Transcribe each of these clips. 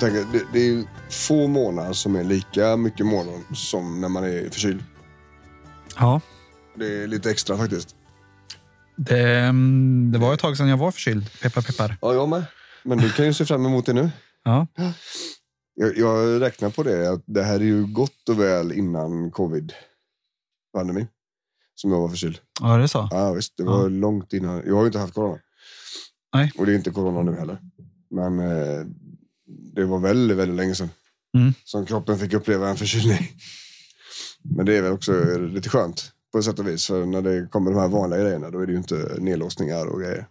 Jag tänker, det, det är få månader som är lika mycket morgon som när man är förkyld. Ja, Det är lite extra faktiskt. det, mm, det var ett tag sedan jag var förkyld. Peppar, peppar. Ja, jag med. Men du kan ju se fram emot det nu. Ja, Jag, jag räknar på det, att det här är ju gott och väl innan covid-pandemin. Som jag var förkyld. ja det är så. Ja, visst. Det var Ja. långt innan. Jag har ju inte haft corona. Nej. Och det är inte corona nu heller. Men eh, det var väldigt, väldigt länge sedan. Mm. Som kroppen fick uppleva en förkylning. Men det är väl också lite skönt på ett sätt och vis. För när det kommer de här vanliga grejerna, då är det ju inte nedlåsningar och grejer.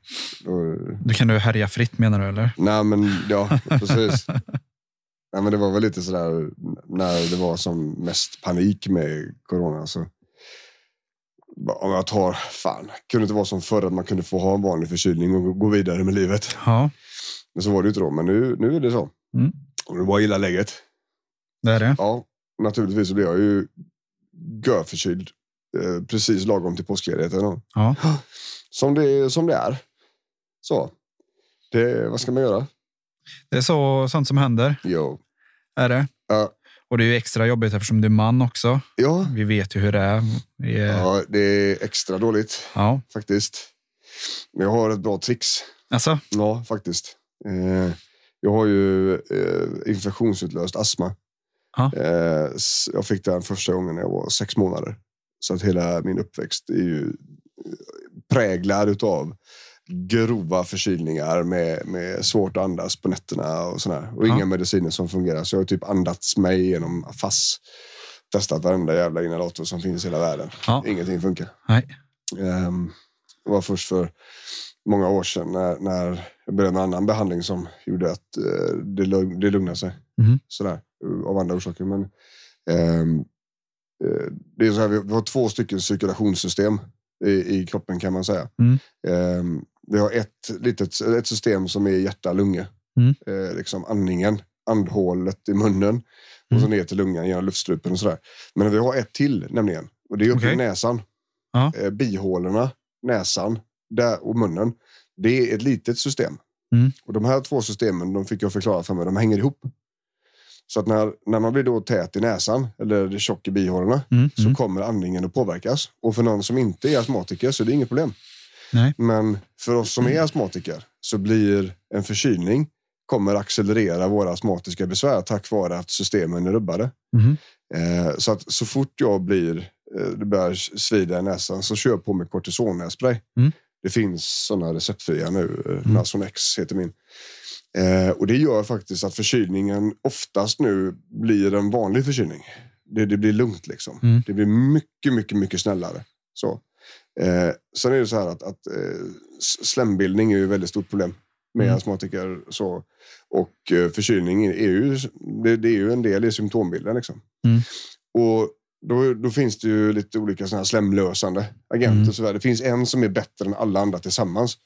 Då, Då kan du härja fritt menar du eller? nej, men ja, precis. nej, men det var väl lite sådär när det var som mest panik med corona. Så om jag tar, fan, kunde det inte vara som förr att man kunde få ha en vanlig förkylning och gå vidare med livet. Ja, Men så var det ju inte då, men nu, nu är det så. Mm. Och det var illa läget. det är det. Ja, naturligtvis så blev jag ju görförkyld. Eh, precis lagom till påskledigheten. Ja. Som det, som det är. Så. Det, vad ska man göra? Det är så, sånt som händer. Jo. Är det. Ja. Och det är ju extra jobbigt eftersom du är man också. Ja, Vi vet ju hur det är. Vi är ja, det är extra dåligt ja. faktiskt. Men jag har ett bra trix. Alltså, Ja, faktiskt. Eh, jag har ju eh, infektionsutlöst astma. S- jag fick den första gången när jag var sex månader. Så att hela min uppväxt är ju präglad utav grova förkylningar med, med svårt att andas på nätterna och sådär. Och Ja. inga mediciner som fungerar. Så jag har typ andats mig genom FASS. Testat varenda jävla inhalator som finns i hela världen. Ja. Ingenting funkar. nej. Um, det var först för många år sedan när, när jag började med annan behandling som gjorde att eh, det, lugn, det lugnade sig. Mhm. Sådär, av andra orsaker. Men, ehm, eh, det är så här, vi har två stycken cirkulationssystem i, i kroppen kan man säga. Mm. Ehm, vi har ett, litet, ett system som är hjärta-lunga. Mm. Eh, liksom andningen, andhålet i munnen och så ner till lungan genom luftstrupen och sådär. Men vi har ett till nämligen. Och det är uppe Okej. i näsan. Ja. Eh, bihålorna, näsan där, och munnen. Det är ett litet system. Mm. Och de här två systemen, de fick jag förklara för mig, de hänger ihop. Så att när, när man blir då tät i näsan eller tjock i bihålorna Mm. så Mm. kommer andningen att påverkas. Och för någon som inte är astmatiker så är det inget problem. Nej. Men för oss som är astmatiker så blir en förkylning kommer accelerera våra astmatiska besvär tack vare att systemen är rubbade. Mhm. Eh, så att så fort jag blir, eh, det börjar svida i näsan så kör jag på med kortisonnässpray. Mm. Det finns sådana receptfria nu. Eh, Nasonex heter min. Eh, och det gör faktiskt att förkylningen oftast nu blir en vanlig förkylning. Det, det blir lugnt liksom. Mm. Det blir mycket, mycket, mycket snällare. Så. Eh, sen är det så här att, att eh, slembildning är ju ett väldigt stort problem med Mm. astmatiker. Så. Och eh, förkylning är ju, det, det är ju en del i symptombilden. Liksom. Mm. Och då, då finns det ju lite olika såna här slemlösande agenter. Mm. Så där. Det finns en som är bättre än alla andra tillsammans.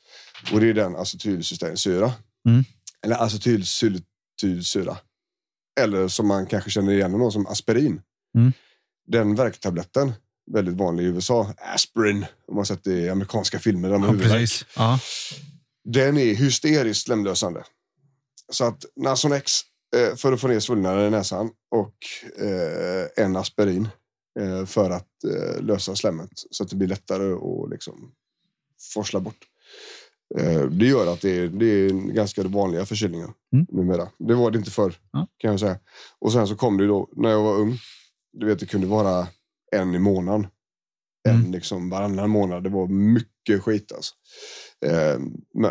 Och det är den acetylcysteinsyra. Mm. Eller acetylsyltylsyra. Eller som man kanske känner igen då, som aspirin. Mm. Den värktabletten, väldigt vanlig i USA, aspirin, om man sett det i amerikanska filmer. där Ja, precis. Ja. Den är hysteriskt slemlösande. Så att Nasonex eh, för att få ner svullnaden i näsan och eh, en aspirin för att eh, lösa slemmet så att det blir lättare att liksom, forsla bort. Eh, det gör att det är, det är ganska vanliga förkylningar Mm. numera. Det var det inte förr Ja. kan jag säga. Och sen så kom det ju då när jag var ung. Du vet, det kunde vara en i månaden. En Mm. liksom varannan månad. Det var mycket skit alltså. Eh,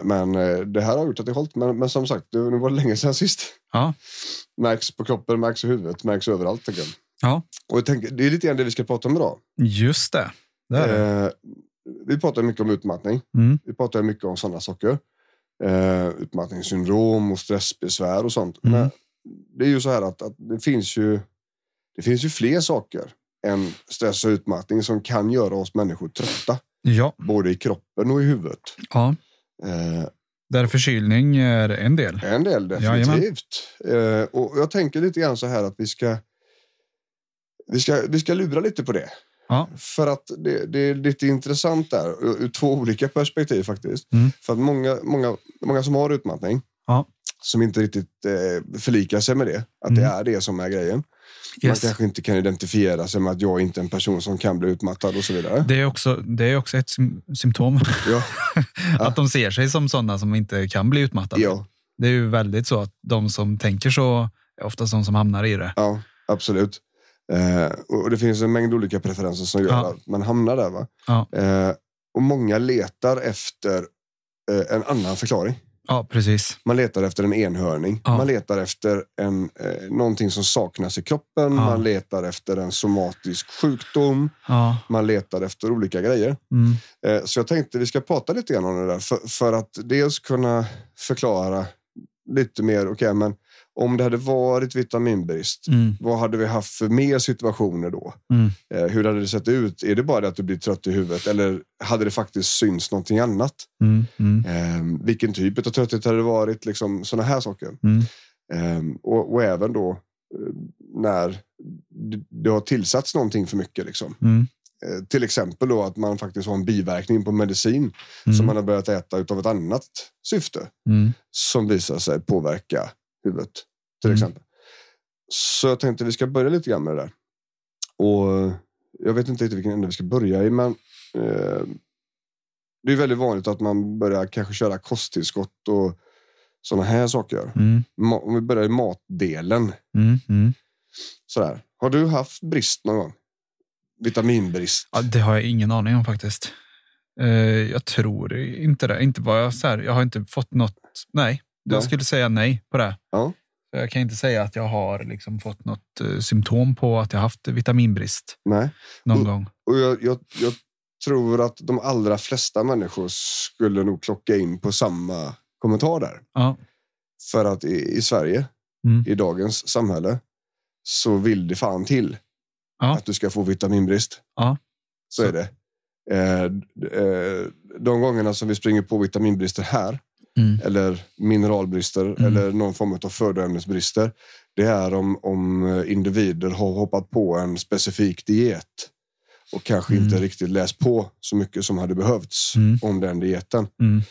men eh, det här har gjort att det hållit. Men, men som sagt, det, var länge sedan sist. Ja. Märks på kroppen, märks i huvudet, märks överallt. Tänker jag. Ja, Och jag tänker, det är lite grann det vi ska prata om idag. just det. det, det. Eh, vi pratar mycket om utmattning. Mm. Vi pratar mycket om sådana saker. Eh, utmattningssyndrom och stressbesvär och sånt. Mm. Men det är ju så här att, att det finns ju det finns ju fler saker än stress och utmattning som kan göra oss människor trötta. Ja, Både i kroppen och i huvudet. ja. Eh, Där förkylning är en del. en del definitivt. Eh, och jag tänker lite grann så här att vi ska vi ska, vi ska lura lite på det. Ja, För att det, det är lite intressant där ur, ur två olika perspektiv faktiskt. Mm. För att många, många, många som har utmattning Ja. som inte riktigt eh, förlikar sig med det, att det Mm. är det som är grejen. Man yes. kanske inte kan identifiera sig med att jag inte är en person som kan bli utmattad och så vidare. Det är också, det är också ett sym- symptom. Ja, Att de ser sig som sådana som inte kan bli utmattade. ja, Det är ju väldigt så att de som tänker så är oftast de som hamnar i det. ja absolut. Eh, och det finns en mängd olika preferenser som gör Ja. att man hamnar där. Va? Ja. Eh, och många letar efter eh, en annan förklaring. Ja, precis. Man letar efter en enhörning. Ja. Man letar efter en, eh, någonting som saknas i kroppen. Man letar efter en somatisk sjukdom. Man letar efter olika grejer. Mm. Eh, så jag tänkte vi ska prata lite grann om det där. För, för att dels kunna förklara lite mer. Okej, men om det hade varit vitaminbrist. Mm. Vad hade vi haft för mer situationer då? Mm. Eh, hur hade det sett ut? Är det bara det att du blir trött i huvudet eller hade det faktiskt synts någonting annat? Mm. Eh, vilken typ av trötthet hade det varit? Liksom, sådana här saker. Eh, och, och även då eh, när det, har tillsatts någonting för mycket. Liksom. Mm. Eh, till exempel då att man faktiskt har en biverkning på medicin som man har börjat äta utav ett annat syfte som visar sig påverka huvudet. Till Mm. exempel. Så jag tänkte vi ska börja lite grann med det där. Och jag vet inte riktigt vilken ände vi ska börja i, men eh, det är väldigt vanligt att man börjar kanske köra kosttillskott och sådana här saker. Mm. Om vi börjar i matdelen. Mm. Mm. Sådär. Har du haft brist någon gång? Vitaminbrist? Ja, det har jag ingen aning om faktiskt. Eh, jag tror inte det. Inte vad jag, så här, jag har inte fått något. Nej, jag Nej. skulle säga nej på det. Ja. Jag kan inte säga att jag har liksom fått något eh, symptom på att jag haft vitaminbrist Nej. någon Och- gång. Och jag, jag, jag tror att de allra flesta människor skulle nog klocka in på samma kommentar där. Ja. För att i, i Sverige, Mm. i dagens samhälle, så vill det fan till Ja. att du ska få vitaminbrist. Ja. Så, Så- är det. Eh, eh, de gångerna som vi springer på vitaminbrister här, Mm. eller mineralbrister, Mm. eller någon form av födoämnesbrister, det är om, om individer har hoppat på en specifik diet och kanske Mm. inte riktigt läst på så mycket som hade behövts Mm. om den dieten. Mm.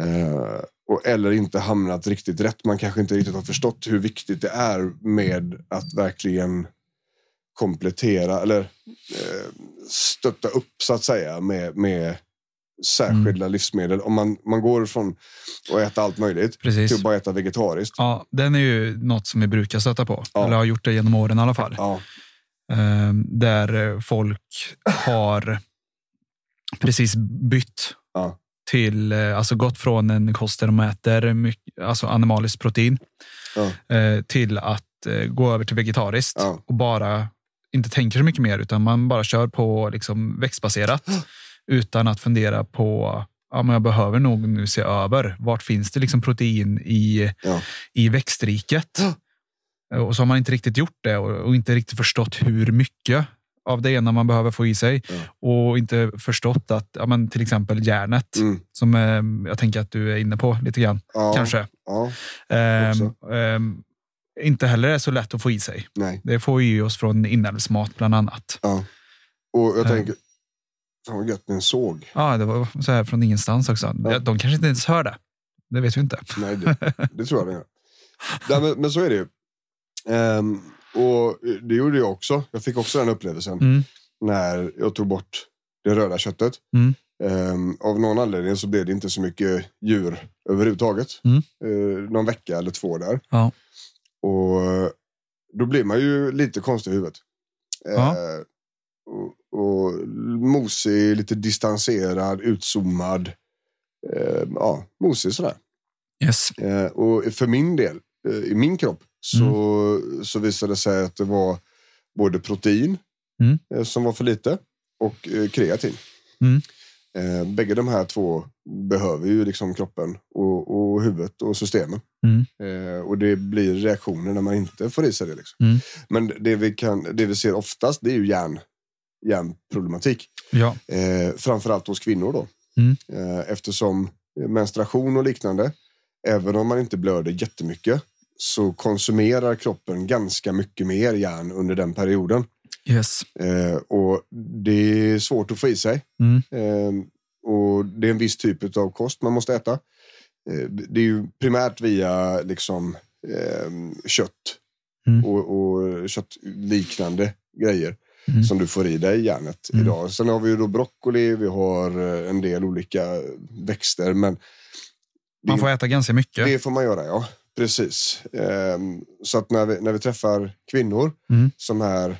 Eh, och, eller inte hamnat riktigt rätt. Man kanske inte riktigt har förstått hur viktigt det är med att verkligen komplettera eller eh, stötta upp så att säga med, med särskilda Mm. livsmedel. Om man, man går från att äta allt möjligt Precis. till att bara äta vegetariskt. Ja, den är ju något som vi brukar stöta på. Ja. Eller har gjort det genom åren i alla fall. Ja, Eh, där eh, folk har precis bytt Ja. till, eh, alltså gått från en kost där de äter mycket, alltså animaliskt protein eh, till att gå över till vegetariskt och bara inte tänker så mycket mer utan man bara kör på liksom växtbaserat utan att fundera på ja, men jag behöver nog nu se över vart finns det liksom protein i, ja. i växtriket. Och så har man inte riktigt gjort det och, och inte riktigt förstått hur mycket av det ena man behöver få i sig. Och inte förstått att ja, men till exempel järnet, Mm. som eh, jag tänker att du är inne på lite grann, ja. kanske. Ja, Ehm, ehm, inte heller är så lätt att få i sig. nej. Det får ju i oss från inälvsmat bland annat. Ja. Och jag Eh. tänker, fan vad gött med en såg. Ja, det var så här från ingenstans också. Ja. De kanske inte ens hör det. Det vet vi inte. Nej, det, det tror jag det gör. Nej, men, men så är det ju. Ehm, och det gjorde jag också. Jag fick också den upplevelsen Mm. när jag tog bort det röda köttet. Mm. Ehm, av någon anledning så blev det inte så mycket djur överhuvudtaget. Mm. Uh, någon vecka eller två där. Ja. Och då blir man ju lite konstig i huvudet. Ja. Eh, och, och mosig, lite distanserad, utzoomad. Eh, ja, mosig sådär. Yes. Eh, och för min del, eh, i min kropp, så, så visade det sig att det var både protein, Mm. eh, som var för lite, och eh, kreatin. Mm. Eh, bägge de här två behöver ju liksom kroppen och, och huvudet och systemen. Mm. Eh, och det blir reaktioner när man inte får i sig det. Liksom. Mm. Men det vi, kan, det vi ser oftast det är ju hjärn, hjärnproblematik. Ja. Eh, framförallt hos kvinnor då. Mm. Eh, eftersom menstruation och liknande, även om man inte blöder jättemycket, så konsumerar kroppen ganska mycket mer järn under den perioden. Yes. Eh, och det är svårt att få i sig. Mm. Eh, och det är en viss typ av kost man måste äta. Eh, det är ju primärt via liksom, eh, kött Mm. och, och köttliknande grejer Mm. som du får i dig järnet Mm. idag. Sen har vi ju då broccoli, vi har eh, en del olika växter. Men Man får äta ganska mycket. det får man göra, ja. Precis. Ehm, så att när vi, när vi träffar kvinnor Mm. som är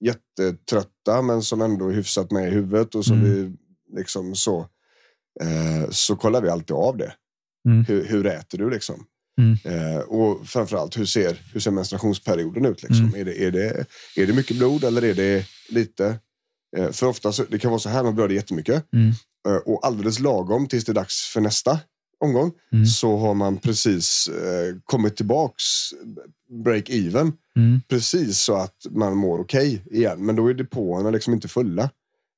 jättetrötta men som ändå är hyfsat med i huvudet och som Mm. vi liksom så, eh, så kollar vi alltid av det. Mm. Hur, hur äter du liksom? Mm. Eh, och framförallt hur ser, hur ser menstruationsperioden ut? Liksom? Mm. Är, det, är, det, är det mycket blod eller är det lite? Eh, för ofta så, det kan vara så här, man blöder jättemycket Mm. eh, och alldeles lagom tills det är dags för nästa omgång Mm. så har man precis eh, kommit tillbaks break even. Mm. Precis så att man mår okej igen. Men då är depåerna liksom inte fulla.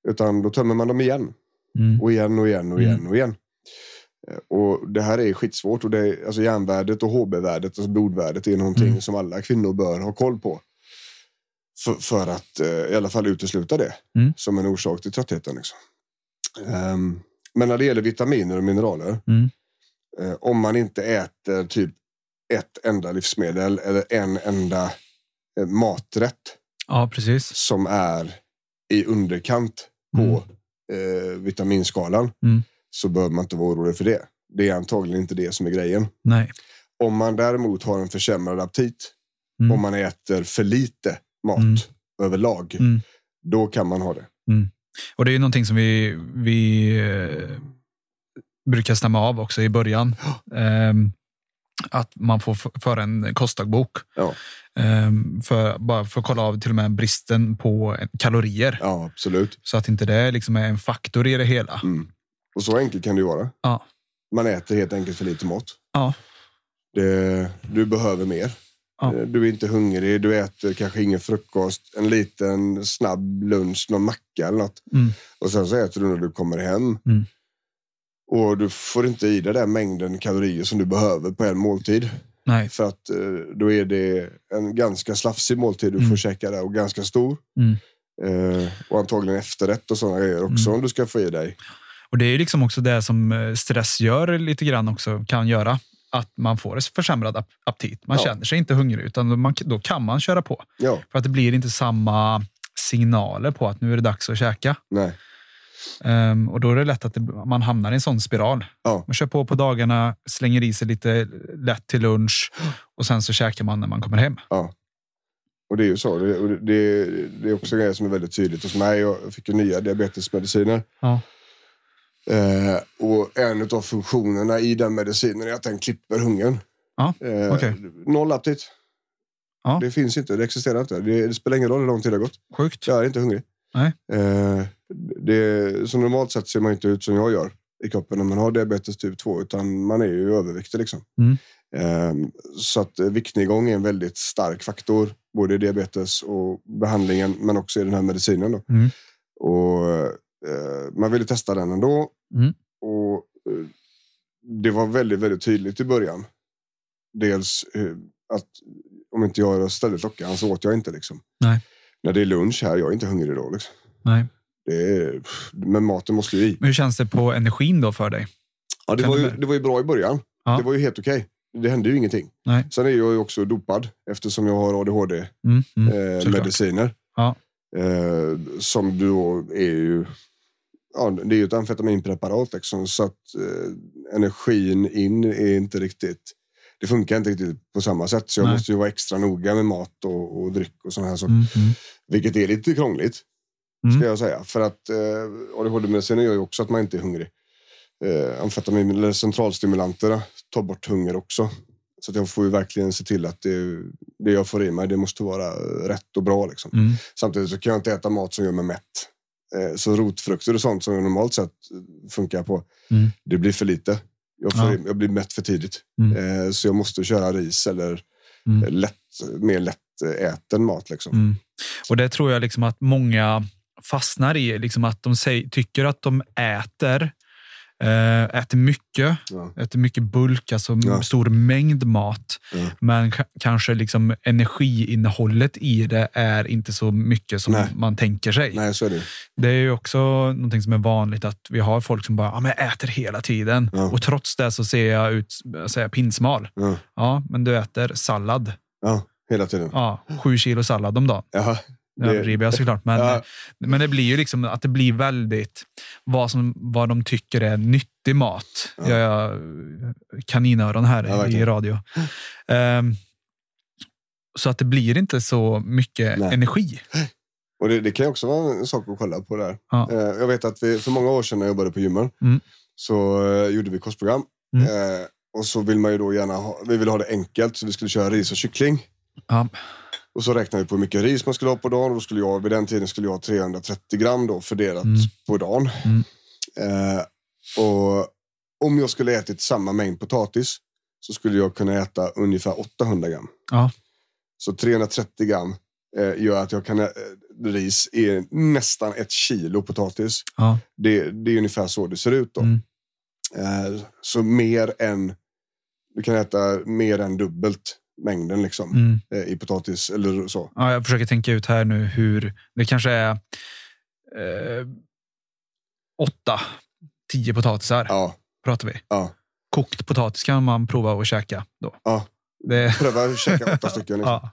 Utan då tömmer man dem igen. Mm. Och igen och igen och igen Mm. och igen. Eh, Och det här är skitsvårt. Och det är, alltså järnvärdet och HB-värdet, alltså blodvärdet, är någonting Mm. som alla kvinnor bör ha koll på. För, för att eh, i alla fall utesluta det Mm. som en orsak till tröttheten. Liksom. Ehm, men när det gäller vitaminer och mineraler, Mm. eh, om man inte äter typ ett enda livsmedel eller en enda eh, maträtt Ja, precis. som är i underkant på eh, vitaminskalan Mm. Så behöver man inte vara orolig för det. Det är antagligen inte det som är grejen. Nej. Om man däremot har en försämrad aptit, Mm. om man äter för lite mat Mm. överlag, Mm. då kan man ha det. Och det är någonting som vi, vi eh, brukar stämma av också i början. Ehm, att man får föra en kostdagbok. Ja, Ehm, för, bara för att kolla av till och med bristen på kalorier. ja absolut. Så att inte det liksom är en faktor i det hela. Mm. Och så enkelt kan det ju vara. Ja. Man äter helt enkelt för lite mat. Ja. Det, du behöver mer. Ja. Eh, Du är inte hungrig, du äter kanske ingen frukost, en liten snabb lunch, någon macka eller något. Mm. Och sen så äter du när du kommer hem. Mm. Och du får inte i dig den mängden kalorier som du behöver på en måltid. Nej. För att eh, då är det en ganska slafsig måltid du Mm. får käka där och ganska stor. Mm. Eh, och antagligen efterrätt och sådana grejer också Mm. om du ska få i dig. Och det är liksom också det som eh, stress gör lite grann också, kan göra. Att man får en försämrad ap- aptit. Man Ja. känner sig inte hungrig, utan man, då kan man köra på. Ja, För att det blir inte samma signaler på att nu är det dags att käka. nej. Ehm, och då är det lätt att det, man hamnar i en sån spiral. Ja. Man kör på på dagarna, slänger i sig lite lätt till lunch och sen så käkar man när man kommer hem. Ja. Och det är ju så. Det, det, det är också grejer som är väldigt tydligt hos mig. Jag fick ju nya diabetesmediciner. Ja. Eh, och en av funktionerna i den medicinen är att den klipper hungern. Ja, Eh. Noll aptit. Ja. Det finns inte, det existerar inte. Det, det spelar ingen roll hur lång tid det har gått. Sjukt. Jag är inte hungrig. Nej. Eh, det, så normalt sett ser man inte ut som jag gör i kroppen när man har diabetes typ 2, utan man är ju överviktig. Liksom. Mm. Eh, så att viktnedgång är en väldigt stark faktor, både i diabetes och behandlingen, men också i den här medicinen. Då. Mm. Och, man ville testa den ändå. Mm. Och, eh, det var väldigt, väldigt tydligt i början. Dels eh, att om inte jag ställde klockan så åt jag inte. Liksom. Nej. När det är lunch här, jag är inte hungrig då. Liksom. Nej. Är, men maten måste ju i. Men hur känns det på energin då för dig? Ja, det, var ju, det var ju bra i början. Ja. Det var ju helt okej. Det hände ju ingenting. Nej. Sen är jag ju också dopad eftersom jag har Mm, mm, ADHD-mediciner. såklart. Eh, mediciner. Ja. eh, som då är ju ja, det är ju ett amfetaminpreparat liksom, så att eh, energin in är inte riktigt det funkar inte riktigt på samma sätt. Så jag Nej. måste ju vara extra noga med mat och, och dryck och sådana här saker. Mm, mm. Vilket är lite krångligt, Mm. ska jag säga. För att eh, ADHD-medicinen gör ju också att man inte är hungrig. Eh, amfetamin eller centralstimulanter tar bort hunger också. Så jag får ju verkligen se till att det, det jag får i mig, det måste vara rätt och bra. Liksom. Mm. Samtidigt så kan jag inte äta mat som gör mig mätt. Eh, Så rotfrukter och sånt som jag normalt sett funkar på, Mm. det blir för lite. Jag, får, Ja. jag blir mätt för tidigt. Mm. Eh, Så jag måste köra ris eller Mm. lätt, mer lättäten mat. Liksom. Mm. Och det tror jag liksom att många fastnar i. Liksom att de säger, tycker att de äter, äter mycket, Ja. äter mycket bulk, alltså Ja. stor mängd mat. Ja. Men ka- kanske liksom energiinnehållet i det är inte så mycket som Nej. man tänker sig. Nej, så är det. Det är ju också någonting som är vanligt att vi har folk som bara ja, men jag äter hela tiden Ja. och trots det så ser jag ut så jag pinsmal. Ja. Ja, men du äter sallad. ja, hela tiden. Ja, sju kilo sallad om dagen. Överdriver jag såklart, men, Ja. men det blir ju liksom att det blir väldigt vad, som, vad de tycker är nyttig mat. Ja. Jag kaninöron här Ja, i radio. Ehm, så att det blir inte så mycket Nej. energi. Och det, det kan också vara en sak att kolla på där. Ja. Eh, jag vet att vi, för många år sedan när jag jobbade på gymmen Mm. så eh, gjorde vi kostprogram. Mm. Eh, och så vill man ju då gärna ha, vi ville ha det enkelt så vi skulle köra ris och kyckling. Ja. Och så räknade vi på hur mycket ris man skulle ha på dagen. Och då skulle jag, vid den tiden skulle jag ha 330 gram då fördelat Mm. på dagen. Mm. Eh, och om jag skulle ätit samma mängd potatis så skulle jag kunna äta ungefär 800 gram. Ja. Så 330 gram eh, gör att jag kan ä- ris är nästan ett kilo potatis. Ja. Det, det är ungefär så det ser ut då. Mm. Eh, så mer än, du kan äta mer än dubbelt mängden liksom Mm. eh, i potatis eller så. Ja, jag försöker tänka ut här nu hur det kanske är eh, åtta, tio potatisar Ja, pratar vi. ja, Kokt potatis kan man prova att käka då. ja. Det, Pröva att käka åtta stycken. Liksom. ja.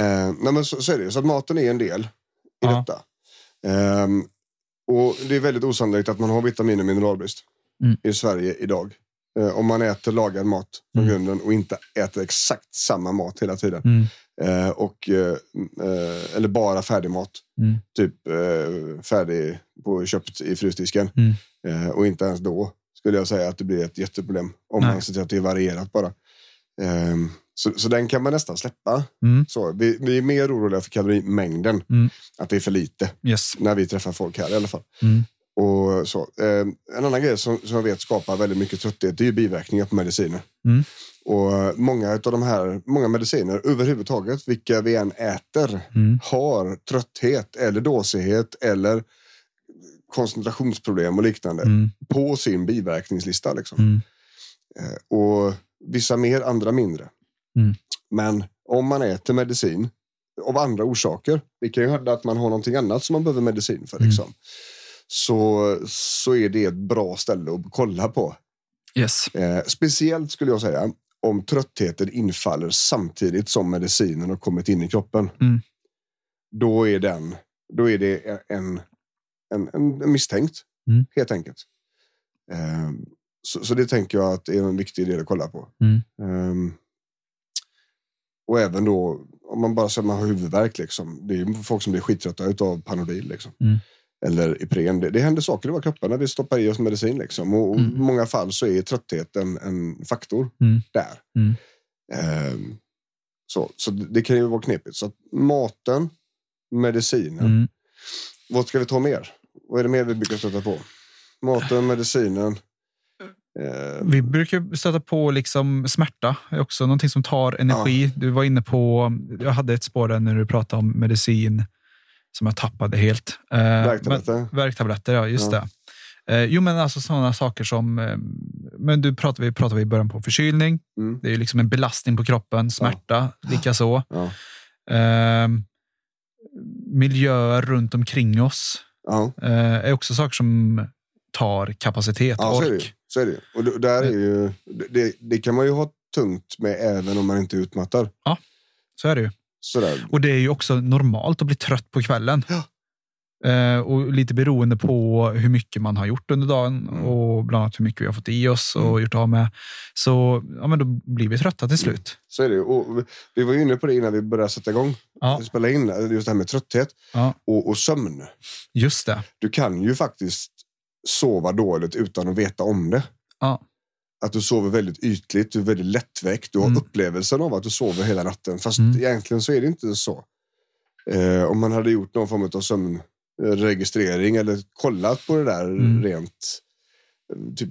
Eh, nej men så, så är det. Så att maten är en del i Ja. detta. Ehm, och det är väldigt osannolikt att man har vitamin och mineralbrist Mm. i Sverige idag. Eh, om man äter lagad mat från Mm. grunden och inte äter exakt samma mat hela tiden. Mm. Eh, och, eh, eh, eller bara färdig mat. Mm. Typ eh, färdig på, köpt i frysdisken. Mm. Eh, och inte ens då skulle jag säga att det blir ett jätteproblem. Om Nej. man ser till att det är varierat bara. Ehm, så, så den kan man nästan släppa. Mm. Så, vi, vi är mer oroliga för kalorimängden. Mm. Att det är för lite. Yes. När vi träffar folk här i alla fall. Mm. Och så. Ehm, en annan grej som, som jag vet skapar väldigt mycket trötthet det är biverkningar på mediciner. Mm. Och många av de här, många mediciner överhuvudtaget, vilka vi än äter, Mm. har trötthet eller dåsighet eller koncentrationsproblem och liknande Mm. på sin biverkningslista. Liksom. Eh, Och vissa mer, andra mindre. Mm. Men om man äter medicin av andra orsaker, det kan ju hända att man har någonting annat som man behöver medicin för, Mm. liksom, så, så är det ett bra ställe att kolla på. Yes. Eh, speciellt skulle jag säga om tröttheten infaller samtidigt som medicinen har kommit in i kroppen. Mm. Då, är den, då är det en, en, en, misstänkt, Mm. helt enkelt. Eh, så, så det tänker jag att är en viktig del att kolla på. Mm. Ehm, och även då, om man bara säger man har huvudvärk, liksom, det är folk som blir skittrötta av Panodil. Liksom. Mm. Eller Ipren. Det, det händer saker i våra kroppar när vi stoppar i oss medicin. Liksom. Och, och i Mm. många fall så är trötthet en, en faktor Mm. där. Mm. Ehm, så, så det kan ju vara knepigt. Så maten, medicinen. Mm. Vad ska vi ta mer? Vad är det mer vi brukar stöta på? Maten, medicinen. Eh, Vi brukar stöta på liksom smärta. är också någonting som tar energi. Du var inne på, jag hade ett spår där när du pratade om medicin som jag tappade helt. Eh, Värktabletter. Ja just Ja. det. Eh, jo, men alltså sådana saker som, eh, men du pratade, vi pratade i början på förkylning. Mm. Det är ju liksom en belastning på kroppen, smärta likaså. Ja. Eh, miljöer runt omkring oss Ja. eh, är också saker som tar kapacitet, Ja, så är det, ork. så är det. Och där är ju, det, det kan man ju ha tungt med även om man inte är utmattad. Så är det ju. Sådär. Och det är ju också normalt att bli trött på kvällen. Eh, och lite beroende på hur mycket man har gjort under dagen Mm. och bland annat hur mycket vi har fått i oss och gjort av med. Så ja, men då blir vi trötta till slut. Så är det. Och vi- vi var ju inne på det innan vi började sätta igång. Ja. Spela in just det här med trötthet Ja, och, och sömn. just det. Du kan ju faktiskt sova dåligt utan att veta om det. Ja. Att du sover väldigt ytligt, du är väldigt lättväckt. Du har Mm. upplevelsen av att du sover hela natten. Fast Mm. egentligen så är det inte så. Eh, om man hade gjort någon form av sömnregistrering eller kollat på det där Mm. rent, typ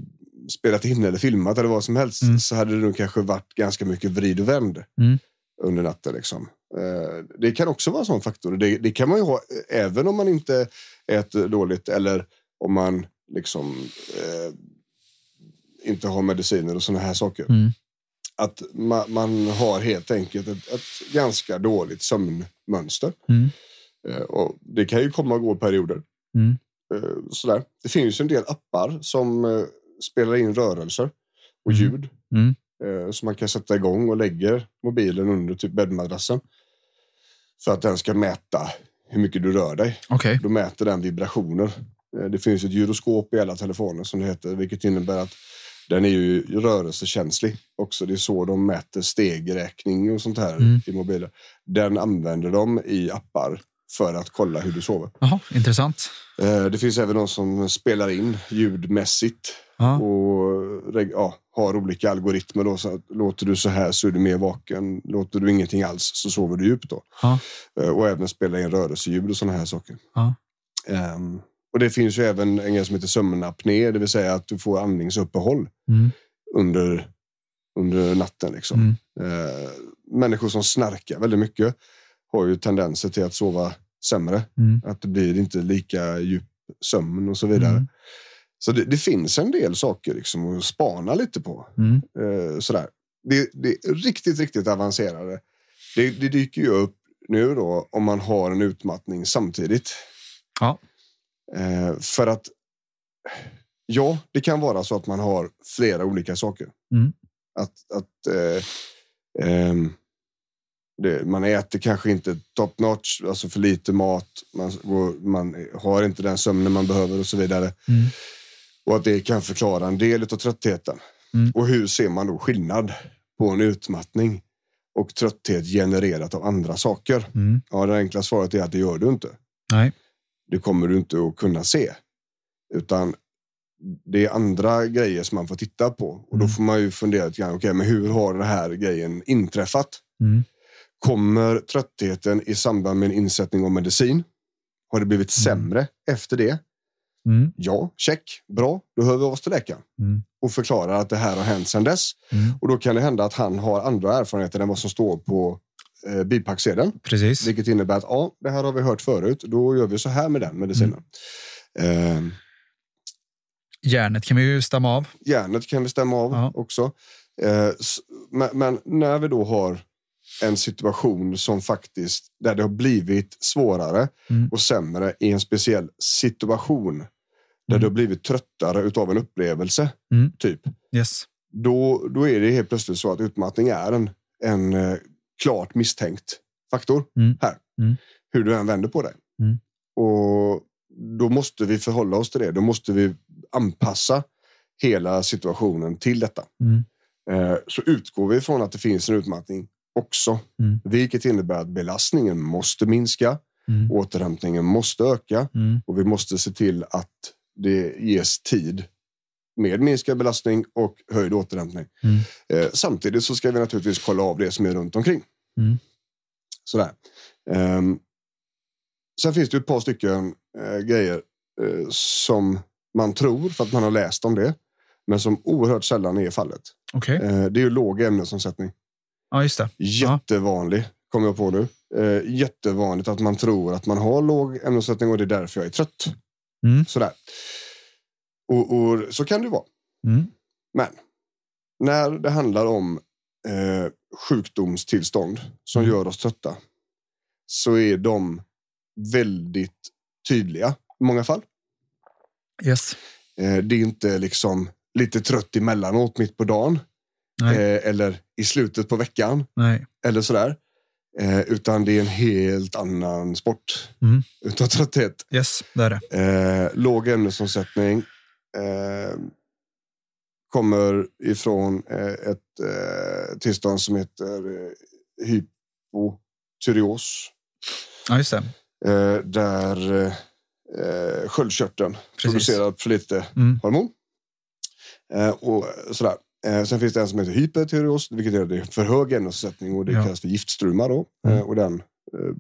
spelat in eller filmat eller vad som helst, Mm. så hade det nog kanske varit ganska mycket vrid och vänd Mm. under natten. Liksom. Eh, det kan också vara en sån faktor. Det, det kan man ju ha eh, även om man inte äter dåligt eller om man liksom eh, inte har mediciner och såna här saker. Mm. Att ma, man har helt enkelt ett, ett ganska dåligt sömnmönster. Mm. Eh, och det kan ju komma och gå perioder. Mm. Eh, sådär. Det finns en del appar som eh, spelar in rörelser och Mm. ljud. Mm. Som man kan sätta igång och lägger mobilen under typ bäddmadrassen. För att den ska mäta hur mycket du rör dig. Okej. Då mäter den vibrationer. Det finns ett gyroskop i alla telefoner som det heter, vilket innebär att den är ju rörelsekänslig också. Det är så de mäter stegräkning och sånt här Mm. i mobiler. Den använder de i appar för att kolla hur du sover. Jaha, intressant. Eh, Det finns även de som spelar in ljudmässigt Ja. och ja, har olika algoritmer. Då, så låter du så här så är du mer vaken. Låter du ingenting alls så sover du djupt. Då. Eh, Och även spela in rörelseljud och sådana här saker. Ja. Och det finns ju även en grej som heter sömnapné, det vill säga att du får andningsuppehåll Mm. under, under natten. Liksom. Mm. Eh, människor som snarkar väldigt mycket har ju tendenser till att sova sämre. Mm. Att det blir inte lika djup sömn och så vidare. Mm. Så det, det finns en del saker liksom att spana lite på. Mm. Eh, sådär. Det, det är riktigt, riktigt avancerade. Det, det dyker ju upp nu då om man har en utmattning samtidigt. Ja. Eh, för att ja, det kan vara så att man har flera olika saker. Mm. Att, att eh, ehm, det, man äter kanske inte top notch, alltså för lite mat. Man, man har inte den sömnen man behöver och så vidare. Mm. Och att det kan förklara en del av tröttheten. Mm. Och hur ser man då skillnad på en utmattning och trötthet genererat av andra saker? Mm. Ja, det enkla svaret är att det gör du inte. Nej. Det kommer du inte att kunna se. Utan det är andra grejer som man får titta på. Och då Mm. får man ju fundera lite grann, okej, men hur har den här grejen inträffat? Mm. Kommer tröttheten i samband med en insättning av medicin? Har det blivit sämre efter det? Mm. Ja, check. Bra, då hör vi av oss till läkaren Mm. och förklarar att det här har hänt sedan dess. Mm. Och då kan det hända att han har andra erfarenheter än vad som står på eh, bipacksedeln. Precis. Vilket innebär att ja, det här har vi hört förut. Då gör vi så här med den medicinen. Eh, Hjärnet kan vi ju stämma av. hjärnet kan vi stämma av Ja. också. Eh, men, men när vi då har en situation som faktiskt där det har blivit svårare Mm. och sämre i en speciell situation där Mm. du har blivit tröttare utav en upplevelse, Mm. typ. Yes. Då, då är det helt plötsligt så att utmattning är en, en eh, klart misstänkt faktor Mm. här. Mm. Hur du än vänder på det. Mm. Och då måste vi förhålla oss till det. Då måste vi anpassa hela situationen till detta. Mm. Eh, så utgår vi från att det finns en utmattning också, Mm. vilket innebär att belastningen måste minska, Mm. återhämtningen måste öka Mm. och vi måste se till att det ges tid med minskad belastning och höjd återhämtning. Mm. Eh, samtidigt så ska vi naturligtvis kolla av det som är runt omkring. Mm. Sådär. Ehm, sen finns det ett par stycken eh, grejer eh, som man tror för att man har läst om det, men som oerhört sällan är fallet. Okej. Eh, det är ju låg ämnesomsättning. Ja, just det. Jättevanlig, kommer jag på nu. Eh, jättevanligt att man tror att man har låg ämnesomsättning och det är därför jag är trött. Mm. Sådär. Och, och så kan det vara. Mm. Men när det handlar om eh, sjukdomstillstånd som Mm. gör oss trötta så är de väldigt tydliga i många fall. Yes. Eh, det är inte liksom lite trött emellanåt mitt på dagen eh, eller i slutet på veckan Nej. eller sådär. Eh, utan det är en helt annan sport Mm. utav trötthet. Yes, det är det. Eh, låg ämnesomsättning eh, kommer ifrån eh, ett eh, tillstånd som heter eh, hypotyreos. Ja, just det. Eh, där eh, sköldkörteln Precis. producerar för lite Mm. hormon. Och sådär. Sen finns det en som heter hypertyreos, vilket är för hög ämnesomsättning och det Ja. kallas för giftstruma. Då. Mm. Och den, eh,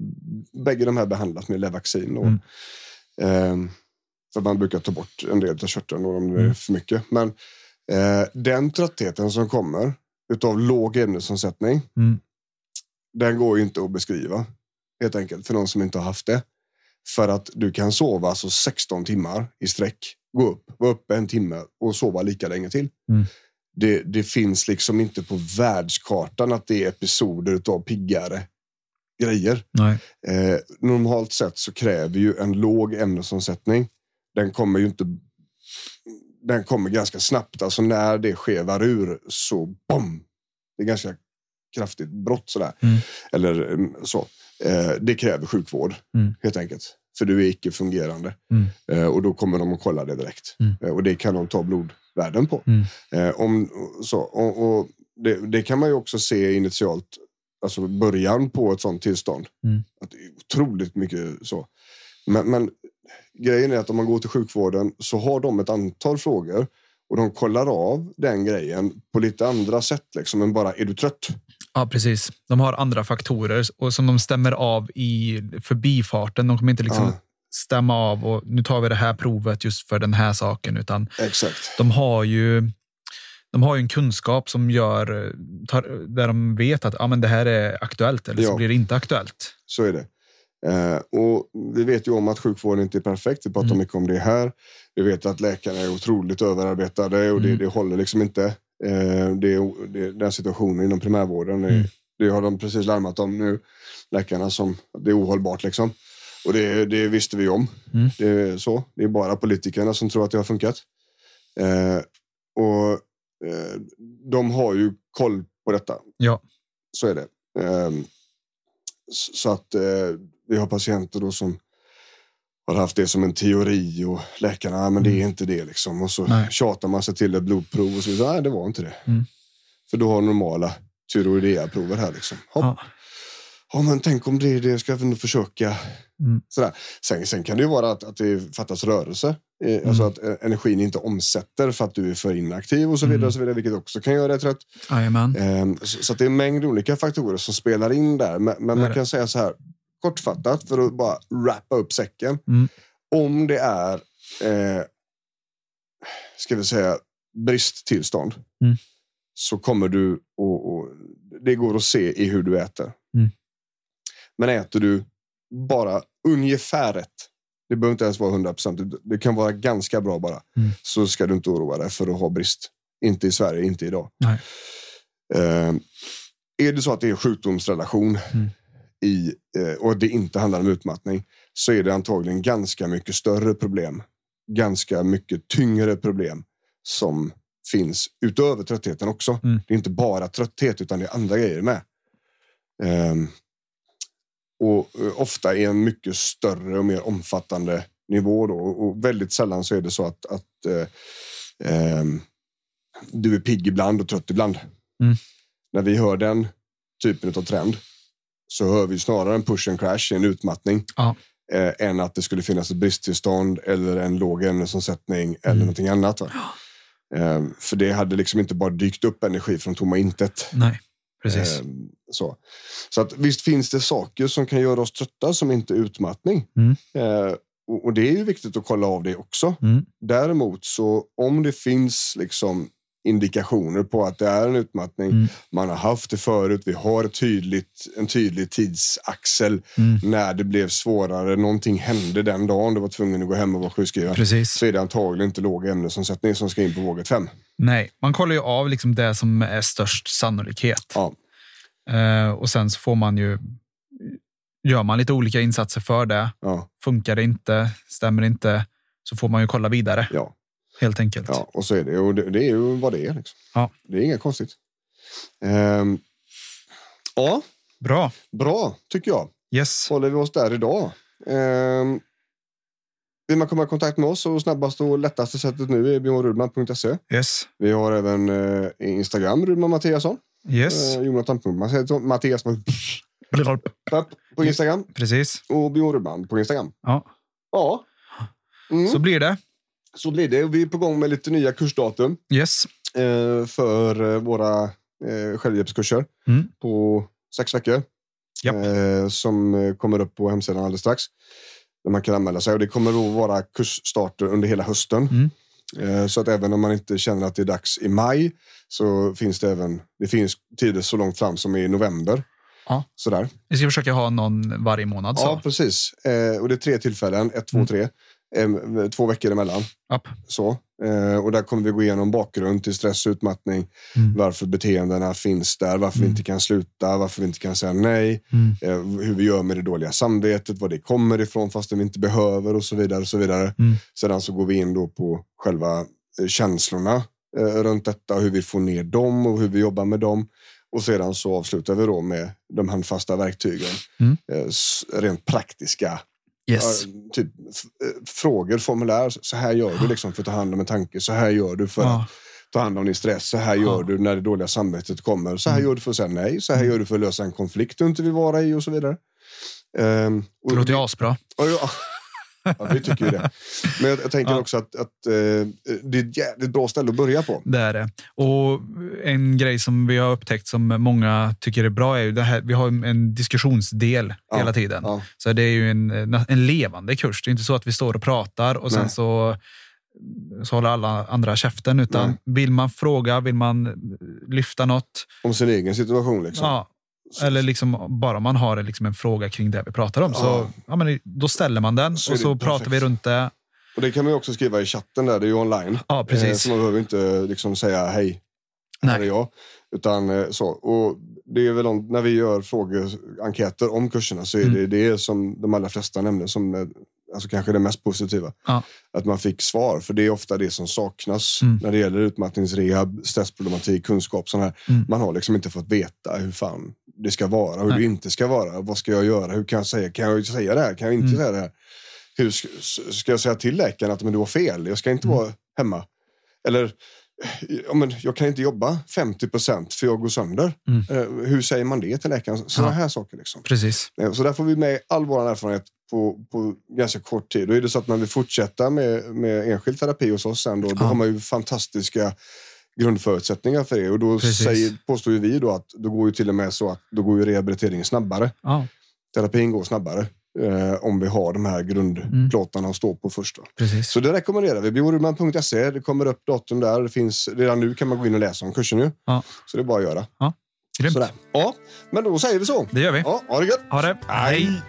bägge de här behandlas med Levaxin. Då. Mm. Så man brukar ta bort en del av körteln om det är Mm. för mycket. Men eh, den tröttheten som kommer utav låg ämnesomsättning, Mm. den går ju inte att beskriva. Helt enkelt, för någon som inte har haft det. För att du kan sova alltså 16 timmar i sträck, gå upp, vara uppe en timme och sova lika länge till. Mm. Det, det finns liksom inte på världskartan att det är episoder av piggare grejer. Eh, normalt sett så kräver ju en låg ämnesomsättning. Den kommer ju inte. Den kommer ganska snabbt. Alltså när det skevar ur så bom. Det är ganska kraftigt brott sådär. Mm. Eller mm, så. Eh, det kräver sjukvård Mm. helt enkelt. För du är icke fungerande. Mm. Eh, och då kommer de att kolla det direkt. Mm. Eh, och det kan de ta blodvärden på. Mm. Om, så, och, och det, det kan man ju också se initialt, alltså början på ett sånt tillstånd. Att det är otroligt mycket så. Men, men grejen är att om man går till sjukvården så har de ett antal frågor och de kollar av den grejen på lite andra sätt liksom, än bara är du trött? Ja, precis. De har andra faktorer och som de stämmer av i förbifarten. De kommer inte liksom Ja. stämma av och nu tar vi det här provet just för den här saken, utan Exakt. de har ju de har ju en kunskap som gör tar, där de vet att ja, men det här är aktuellt eller så Ja. blir det inte aktuellt. Så är det. Eh, och vi vet ju om att sjukvården inte är perfekt. Vi pratar Mm. mycket om det här. Vi vet att läkarna är otroligt överarbetade och det, Mm. det håller liksom inte. Eh, det, det, den situationen inom primärvården, är, Mm. det har de precis larmat om nu, läkarna, som det är ohållbart. Liksom. Och det, det visste vi om. Mm. Det, är så. det är bara politikerna som tror att det har funkat. Eh, och eh, de har ju koll på detta. Ja. Så är det. S- så att eh, vi har patienter då som har haft det som en teori och läkarna, "Ah, men det är inte det liksom. Och så Mm. Nej. tjatar man sig till ett blodprov och så. Nej, det var inte det. Mm. För du har normala tyroidea-prover här liksom. Hopp. Ja. Ja, men tänk om det är det, ska vi nog försöka. Mm. Sådär. Sen, sen kan det ju vara att, att det fattas rörelse. Eh, Alltså Mm. att eh, energin inte omsätter för att du är för inaktiv och så vidare, Mm. och så vidare vilket också kan göra dig trött. Ehm, Så, så att det är en mängd olika faktorer som spelar in där. Men, men man kan säga så här kortfattat för att bara wrappa upp säcken. Mm. Om det är, eh, ska vi säga, bristtillstånd Mm. så kommer du och, och det går att se i hur du äter. Mm. Men äter du bara ungefär rätt, det behöver inte ens vara 100 procent, det, kan vara ganska bra bara, Mm. så ska du inte oroa dig för att ha brist. Inte i Sverige, inte idag. Eh, är det så att det är sjukdomsrelation Mm. I, eh, och det inte handlar om utmattning så är det antagligen ganska mycket större problem. Ganska mycket tyngre problem som finns utöver tröttheten också. Mm. Det är inte bara trötthet utan det är andra grejer med. Ehm, och eh, ofta är en mycket större och mer omfattande nivå då. Och väldigt sällan så är det så att, att eh, ehm, du är pigg ibland och trött ibland. Mm. När vi hör den typen av trend så hör vi snarare en push and crash, en utmattning, Ja. eh, än att det skulle finnas ett bristtillstånd eller en låg ämnesomsättning eller Mm. någonting annat. Va? Eh, för det hade liksom inte bara dykt upp energi från tomma intet. Nej, precis. Eh, så. så att visst finns det saker som kan göra oss trötta som inte är utmattning. Mm. Eh, och, och det är ju viktigt att kolla av det också. Mm. Däremot så om det finns liksom indikationer på att det är en utmattning. Mm. Man har haft det förut. Vi har tydligt, en tydlig tidsaxel Mm. när det blev svårare. Någonting hände den dagen du var tvungen att gå hem och vara sjukskriven. Precis. Så är det antagligen inte låg ämnesomsättning som ska in på våget 5. Nej, man kollar ju av liksom det som är störst sannolikhet. Ja. Eh, och sen så får man ju gör man lite olika insatser för det. Ja, Funkar det inte, stämmer det inte, så får man ju kolla vidare ja, helt enkelt. ja, och så är det. Och det, det är ju vad det är. Liksom. Ja. Det är inget konstigt. Ehm, ja, Bra. bra tycker jag. Yes. håller vi oss där idag. Ehm, vill man komma i kontakt med oss så snabbaste och lättaste sättet nu är bjornrudman.se. Yes. Vi har även eh, Instagram, Rudman Mattiasson. Yes. Eh, Jonathan Mattias på Instagram Precis. och Björn Rudman på Instagram. Ja, Ja, mm. så, blir det. Blir det. Vi är på gång med lite nya kursdatum. Yes. eh, för eh, våra eh, självhjälpskurser Mm. på sex veckor. Eh, som kommer upp på hemsidan alldeles strax. Där man kan anmäla sig. Och det kommer då vara kursstarter under hela hösten. Mm. Så att även om man inte känner att det är dags i maj så finns det även det finns tider så långt fram som i november. Ja. Sådär. Vi ska försöka ha någon varje månad. Så. Ja, precis. Och det är tre tillfällen. Ett, två, Mm. tre. Två veckor emellan. Japp. Så. Eh, och där kommer vi gå igenom bakgrund till stress och utmattning. Mm. Varför beteendena finns där. Varför vi Mm. inte kan sluta. Varför vi inte kan säga nej. Mm. Eh, hur vi gör med det dåliga samvetet. Var det kommer ifrån fast vi inte behöver och så vidare. Och så vidare. Mm. Sedan så går vi in då på själva eh, känslorna runt detta. Hur vi får ner dem och hur vi jobbar med dem. Och sedan så avslutar vi då med de handfasta verktygen. Mm. Rent praktiska Yes. Typ, eh, frågor, formulär. Så här gör du liksom för att ta hand om en tanke. Så här gör du för Ja. att ta hand om din stress. Så här gör Ja. du när det dåliga samvetet kommer. Så här Mm. gör du för att säga nej. Så här gör du för att lösa en konflikt du inte vill vara i och så vidare. Ehm, och, Det låter ju asbra. Ja, ja. ja, vi tycker ju det. Men jag, jag tänker Ja. också att, att eh, det är ett jävligt bra ställe att börja på. Det är det. Och en grej som vi har upptäckt som många tycker är bra är ju det här. Vi har en diskussionsdel Ja, hela tiden. ja. Så det är ju en, en levande kurs. Det är inte så att vi står och pratar och sen Nej. så, så håller alla andra käften. Utan Nej. vill man fråga, vill man lyfta något, Om sin egen situation. Liksom. ja, eller liksom, bara man har liksom en fråga kring det vi pratar om, så Ja. men då ställer man den Så och så perfekt. pratar vi runt det. Och det kan man också skriva i chatten där, det är ju online. Ja, Eh, precis. så man behöver inte liksom säga hej, här är jag. Utan eh, så. Och det är väl om, när vi gör frågor, enkäter om kurserna så är Mm. det det som de allra flesta nämnde som eh, alltså kanske det mest positiva. Ja. Att man fick svar, för det är ofta det som saknas Mm. när det gäller utmattningsrehab, stressproblematik, kunskap. Sån här. Mm. Man har liksom inte fått veta hur fan det ska vara, hur Nej. det inte ska vara. Vad ska jag göra? Hur kan jag säga? Kan jag säga det här? Kan jag inte Mm. säga det här? Hur ska, jag säga till läkaren att men du har fel? Jag ska inte Mm. vara hemma. Eller ja, men jag kan inte jobba 50 procent för jag går sönder. Mm. Eh, hur säger man det till läkaren? Sådana Ja. här saker. Liksom. Precis. Eh, Så där får vi med all vår erfarenhet på, på ganska kort tid. Och är det så att man vill fortsätta med, med enskild terapi hos oss sen då, då Ja. har man ju fantastiska grundförutsättningar för det. Och då Precis. säger, påstår ju vi då att då går ju till och med så att då går ju rehabiliteringen snabbare. Ja, Terapin går snabbare. Eh, om vi har de här grundplåtarna att stå på först. Då. precis. Så det rekommenderar vi. Bjurman.se, det kommer upp datum där. Det finns, redan nu kan man gå in och läsa om kursen ju. Ja. Så det är bara att göra. Grymt. Sådär. Ja, men då säger vi så. Det gör vi. Ja, ha det gött! Ha det. Hej.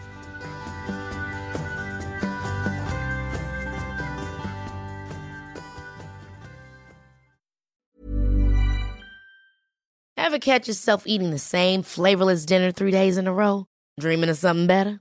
Ever catch yourself eating the same flavorless dinner three days in a row? Dreaming of something better?